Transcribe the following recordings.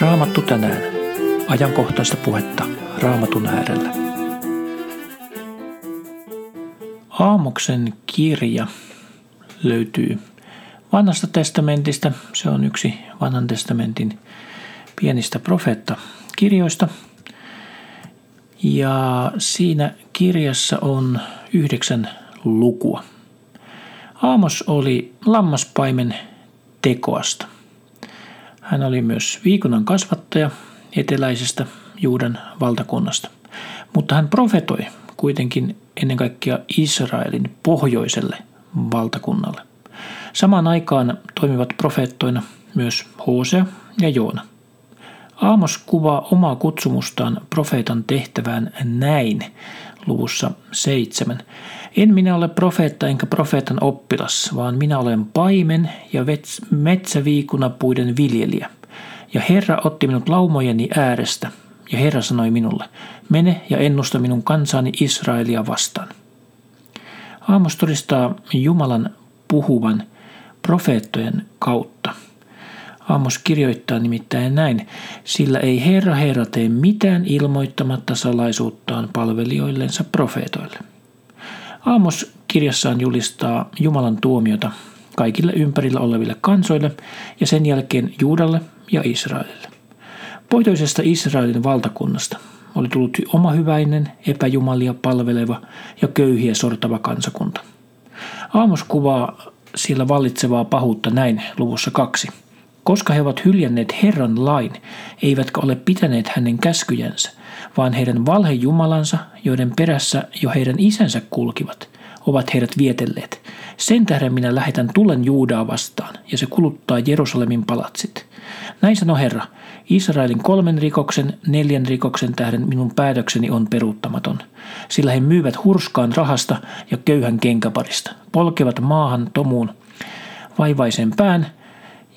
Raamattu tänään. Ajankohtaista puhetta Raamatun äärellä. Aamoksen kirja löytyy Vanhasta testamentista. Se on yksi Vanhan testamentin pienistä profeettakirjoista. Ja siinä kirjassa on yhdeksän lukua. Aamos oli lammaspaimen tekoasta – hän oli myös viikunnan kasvattaja eteläisestä Juudan valtakunnasta. Mutta hän profetoi kuitenkin ennen kaikkea Israelin pohjoiselle valtakunnalle. Samaan aikaan toimivat profeettoina myös Hosea ja Joona. Aamos kuvaa omaa kutsumustaan profeetan tehtävään näin luvussa seitsemän. En minä ole profeetta enkä profeetan oppilas, vaan minä olen paimen ja metsäviikunapuiden viljelijä. Ja Herra otti minut laumojeni äärestä, ja Herra sanoi minulle, mene ja ennusta minun kansani Israelia vastaan. Aamos todistaa Jumalan puhuvan profeettojen kautta. Aamos kirjoittaa nimittäin näin, sillä ei Herra Herra tee mitään ilmoittamatta salaisuuttaan palvelijoillensa profeetoille. Aamos kirjassaan julistaa Jumalan tuomiota kaikille ympärillä oleville kansoille ja sen jälkeen Juudalle ja Israelille. Pohjoisesta Israelin valtakunnasta oli tullut oma hyväinen, epäjumalia palveleva ja köyhiä sortava kansakunta. Aamos kuvaa sillä vallitsevaa pahuutta näin luvussa kaksi. Koska he ovat hyljänneet Herran lain, eivätkä ole pitäneet hänen käskyjänsä, vaan heidän valhejumalansa, joiden perässä jo heidän isänsä kulkivat, ovat heidät vietelleet. Sen tähden minä lähetän tulen Juudaa vastaan, ja se kuluttaa Jerusalemin palatsit. Näin sanoi Herra, Israelin kolmen rikoksen, neljän rikoksen tähden minun päätökseni on peruuttamaton. Sillä he myyvät hurskaan rahasta ja köyhän kenkäparista, polkevat maahan tomuun vaivaisen pään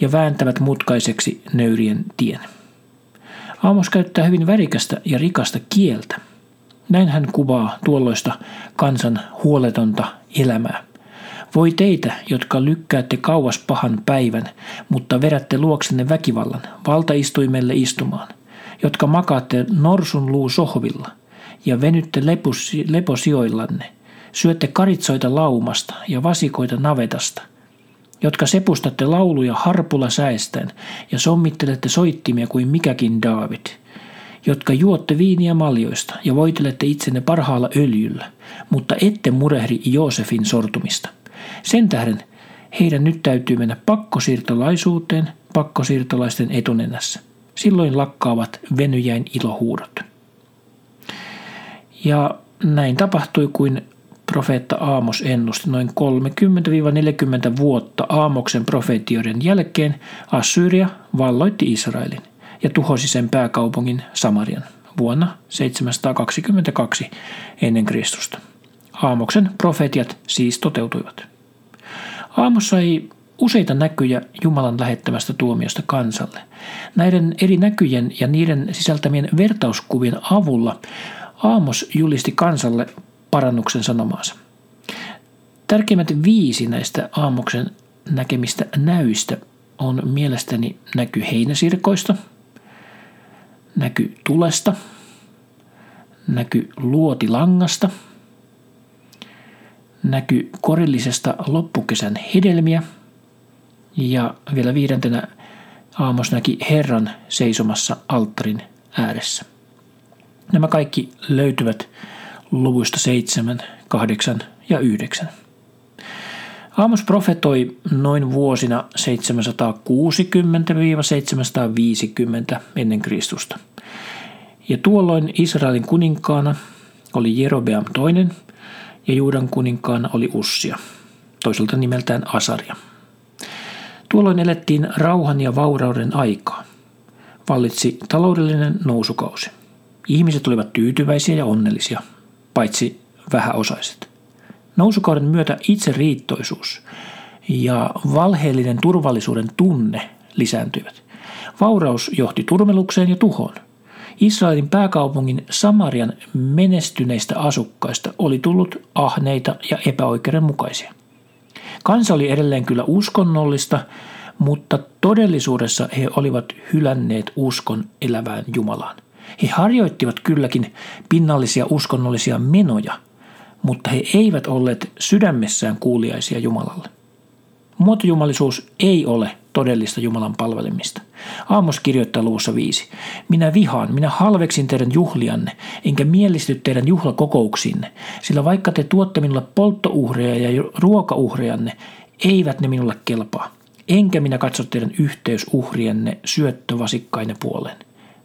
ja vääntävät mutkaiseksi nöyrien tien. Aamos käyttää hyvin värikästä ja rikasta kieltä. Näin hän kuvaa tuolloista kansan huoletonta elämää. Voi teitä, jotka lykkäätte kauas pahan päivän, mutta vedätte luoksenne väkivallan, valtaistuimelle istumaan, jotka makaatte norsun luu sohvilla ja venytte leposijoillanne, syötte karitsoita laumasta ja vasikoita navetasta, jotka sepustatte lauluja harpulla säestäen ja sommittelette soittimia kuin mikäkin David, jotka juotte viiniä maljoista ja voitelette itsenne parhaalla öljyllä, mutta ette murehdi Joosefin sortumista. Sen tähden heidän nyt täytyy mennä pakkosiirtolaisuuteen pakkosiirtolaisten etunenässä. Silloin lakkaavat venyjäin ilohuudot. Ja näin tapahtui kuin profeetta Aamos ennusti noin 30-40 vuotta Aamoksen profeetioiden jälkeen Assyria valloitti Israelin ja tuhosi sen pääkaupungin Samarian vuonna 722 ennen Kristusta. Aamoksen profetiat siis toteutuivat. Aamossa ei useita näkyjä Jumalan lähettämästä tuomiosta kansalle. Näiden eri näkyjen ja niiden sisältämien vertauskuvien avulla Aamos julisti kansalle parannuksen sanomaansa. Tärkeimmät viisi näistä aamuksen näkemistä näyistä on mielestäni näky heinäsirkoista, näky tulesta, näky luotilangasta, näky korillisesta loppukesän hedelmiä ja vielä viidentenä Aamos näki Herran seisomassa alttarin ääressä. Nämä kaikki löytyvät luvuista 7, 8 ja 9. Aamos profetoi noin vuosina 760-750 ennen Kristusta. Ja tuolloin Israelin kuninkaana oli Jerobeam toinen ja Juudan kuninkaana oli Ussia, toiselta nimeltään Asaria. Tuolloin elettiin rauhan ja vaurauden aikaa. Vallitsi taloudellinen nousukausi. Ihmiset olivat tyytyväisiä ja onnellisia, paitsi vähäosaiset. Nousukauden myötä itseriittoisuus ja valheellinen turvallisuuden tunne lisääntyivät. Vauraus johti turmelukseen ja tuhoon. Israelin pääkaupungin Samarian menestyneistä asukkaista oli tullut ahneita ja epäoikeudenmukaisia. Kansa oli edelleen kyllä uskonnollista, mutta todellisuudessa he olivat hylänneet uskon elävään Jumalaan. He harjoittivat kylläkin pinnallisia uskonnollisia menoja, mutta he eivät olleet sydämessään kuuliaisia Jumalalle. Muotojumalisuus ei ole todellista Jumalan palvelemista. Aamos kirjoittaa luvussa viisi. Minä vihaan, minä halveksin teidän juhlianne, enkä mielisty teidän juhlakokouksiinne, sillä vaikka te tuotte minulle polttouhreja ja ruokauhrejanne, eivät ne minulle kelpaa. Enkä minä katso teidän yhteysuhrienne syöttövasikkaine puoleen.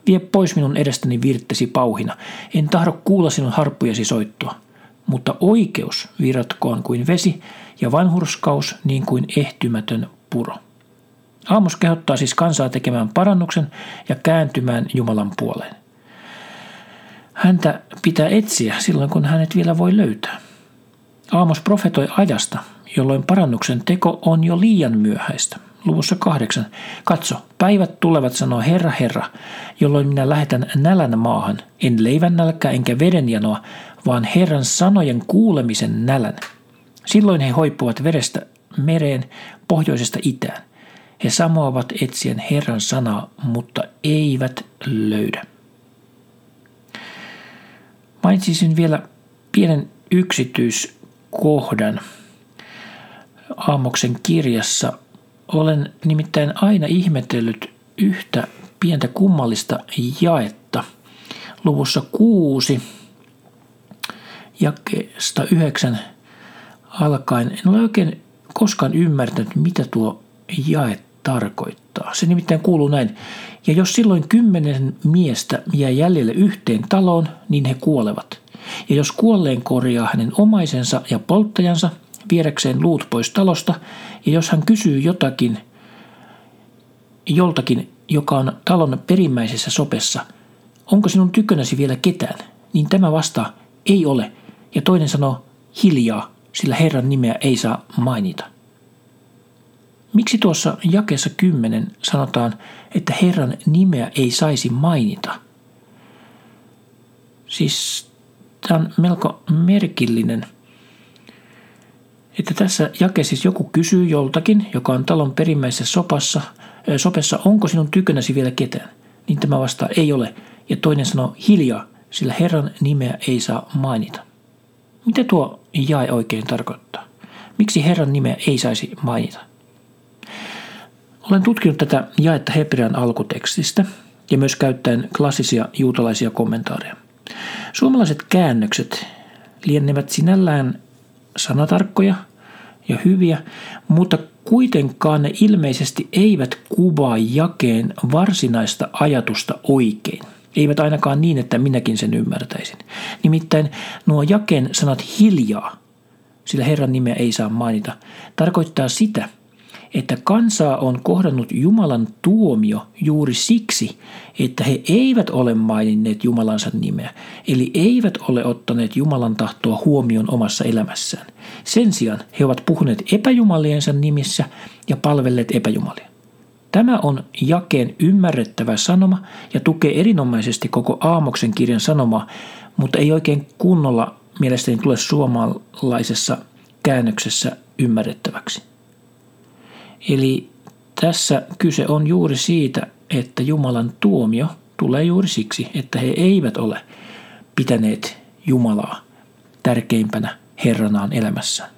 Vie pois minun edestäni virttesi pauhina. En tahdo kuulla sinun harppujasi soittua. Mutta oikeus viratkoon kuin vesi ja vanhurskaus niin kuin ehtymätön puro. Aamos kehottaa siis kansaa tekemään parannuksen ja kääntymään Jumalan puoleen. Häntä pitää etsiä silloin, kun hänet vielä voi löytää. Aamos profetoi ajasta, jolloin parannuksen teko on jo liian myöhäistä. Luvussa kahdeksan. Katso, päivät tulevat, sanoo Herra, Herra, jolloin minä lähetän nälän maahan, en leivän nälkää enkä vedenjanoa, vaan Herran sanojen kuulemisen nälän. Silloin he hoippuvat verestä mereen pohjoisesta itään. He samoavat etsien Herran sanaa, mutta eivät löydä. Mainitsisin vielä pienen yksityiskohdan Aamoksen kirjassa. Olen nimittäin aina ihmetellyt yhtä pientä kummallista jaetta. Luvussa kuusi jakeesta yhdeksän alkaen en ole oikein koskaan ymmärtänyt, mitä tuo jae tarkoittaa. Se nimittäin kuuluu näin. Ja jos silloin kymmenen miestä jää jäljelle yhteen taloon, niin he kuolevat. Ja jos kuolleen korjaa hänen omaisensa ja polttajansa viedäkseen luut pois talosta, ja jos hän kysyy jotakin joltakin, joka on talon perimmäisessä sopessa, onko sinun tykönäsi vielä ketään, niin tämä vastaa, ei ole. Ja toinen sanoo, hiljaa, sillä Herran nimeä ei saa mainita. Miksi tuossa jakessa 10 sanotaan, että Herran nimeä ei saisi mainita? Siis tämä on melko merkillinen, että tässä jakeessa siis joku kysyy joltakin, joka on talon perimmäisessä sopassa, sopessa, onko sinun tykönäsi vielä ketään? Niin tämä vastaa ei ole. Ja toinen sanoo hiljaa, sillä Herran nimeä ei saa mainita. Mitä tuo jae oikein tarkoittaa? Miksi Herran nimeä ei saisi mainita? Olen tutkinut tätä jaetta Hebrean alkutekstistä ja myös käyttäen klassisia juutalaisia kommentaareja. Suomalaiset käännökset liennevät sinällään sanatarkkoja ja hyviä, mutta kuitenkaan ne ilmeisesti eivät kuvaa jakeen varsinaista ajatusta oikein. Eivät ainakaan niin, että minäkin sen ymmärtäisin. Nimittäin nuo jakeen sanat hiljaa, sillä Herran nimeä ei saa mainita, tarkoittaa sitä, että kansaa on kohdannut Jumalan tuomio juuri siksi, että he eivät ole maininneet Jumalansa nimeä, eli eivät ole ottaneet Jumalan tahtoa huomioon omassa elämässään. Sen sijaan he ovat puhuneet epäjumaliensa nimissä ja palvelleet epäjumalia. Tämä on jakeen ymmärrettävä sanoma ja tukee erinomaisesti koko Aamoksen kirjan sanomaa, mutta ei oikein kunnolla mielestäni tule suomalaisessa käännöksessä ymmärrettäväksi. Eli tässä kyse on juuri siitä, että Jumalan tuomio tulee juuri siksi, että he eivät ole pitäneet Jumalaa tärkeimpänä Herranaan elämässään.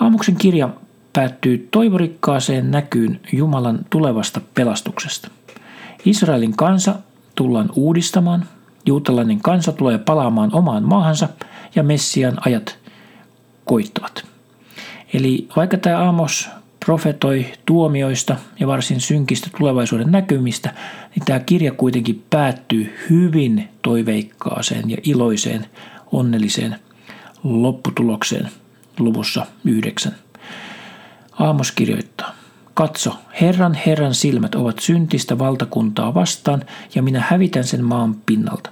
Aamuksen kirja päättyy toivorikkaaseen näkyyn Jumalan tulevasta pelastuksesta. Israelin kansa tullaan uudistamaan, juutalainen kansa tulee palaamaan omaan maahansa ja Messian ajat koittavat. Eli vaikka tämä Amos profetoi tuomioista ja varsin synkistä tulevaisuuden näkymistä, niin tämä kirja kuitenkin päättyy hyvin toiveikkaaseen ja iloiseen, onnelliseen lopputulokseen luvussa yhdeksän. Aamos kirjoittaa, Katso, Herran Herran silmät ovat syntistä valtakuntaa vastaan ja minä hävitän sen maan pinnalta.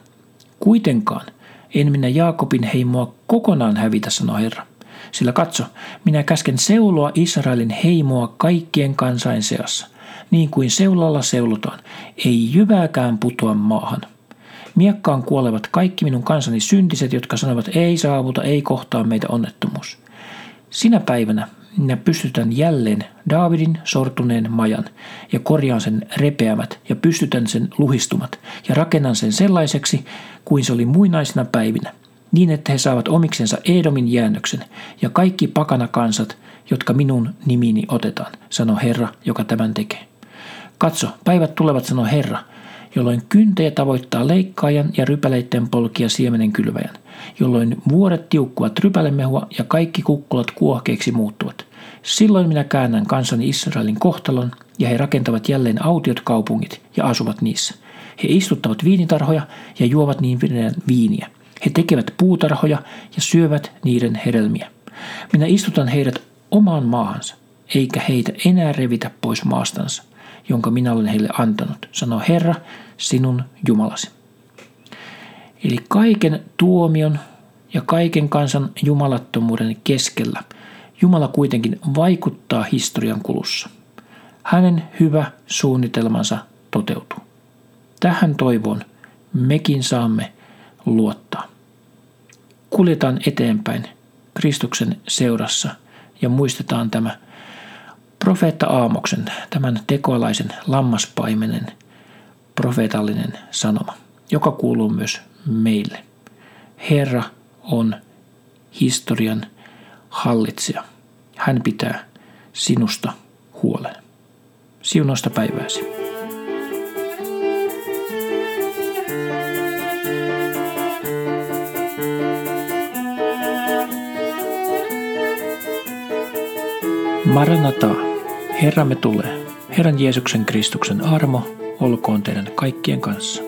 Kuitenkaan en minä Jaakobin heimoa kokonaan hävitä, sanoo Herra. Sillä katso, minä käsken seuloa Israelin heimoa kaikkien kansain seassa. niin kuin seulalla seulotaan, ei jyvääkään putoa maahan. Miekkaan kuolevat kaikki minun kansani syntiset, jotka sanovat ei saavuta, ei kohtaa meitä onnettomuus. Sinä päivänä minä pystytän jälleen Daavidin sortuneen majan ja korjaan sen repeämät ja pystytän sen luhistumat ja rakennan sen sellaiseksi kuin se oli muinaisina päivinä, niin että he saavat omiksensa Edomin jäännöksen ja kaikki pakana kansat, jotka minun nimini otetaan, sanoo Herra, joka tämän tekee. Katso, päivät tulevat, sanoo Herra, jolloin kyntejä tavoittaa leikkaajan ja rypäleitten polkia siemenen kylväjän, jolloin vuoret tiukkuvat rypälemehua ja kaikki kukkulat kuohkeiksi muuttuvat. Silloin minä käännän kansani Israelin kohtalon ja he rakentavat jälleen autiot kaupungit ja asuvat niissä. He istuttavat viinitarhoja ja juovat niin viiniä. He tekevät puutarhoja ja syövät niiden hedelmiä. Minä istutan heidät omaan maahansa, eikä heitä enää revitä pois maastansa, jonka minä olen heille antanut, sanoo Herra, sinun Jumalasi. Eli kaiken tuomion ja kaiken kansan jumalattomuuden keskellä Jumala kuitenkin vaikuttaa historian kulussa. Hänen hyvä suunnitelmansa toteutuu. Tähän toivoon mekin saamme luottaa. Kuljetaan eteenpäin Kristuksen seurassa ja muistetaan tämä profeetta Aamoksen, tämän tekoalaisen lammaspaimenen profeetallinen sanoma, joka kuuluu myös meille. Herra on historian hallitsija. Hän pitää sinusta huolen. Siunosta päivääsi. Maranata, Herramme tulee. Herran Jeesuksen Kristuksen armo olkoon teidän kaikkien kanssa.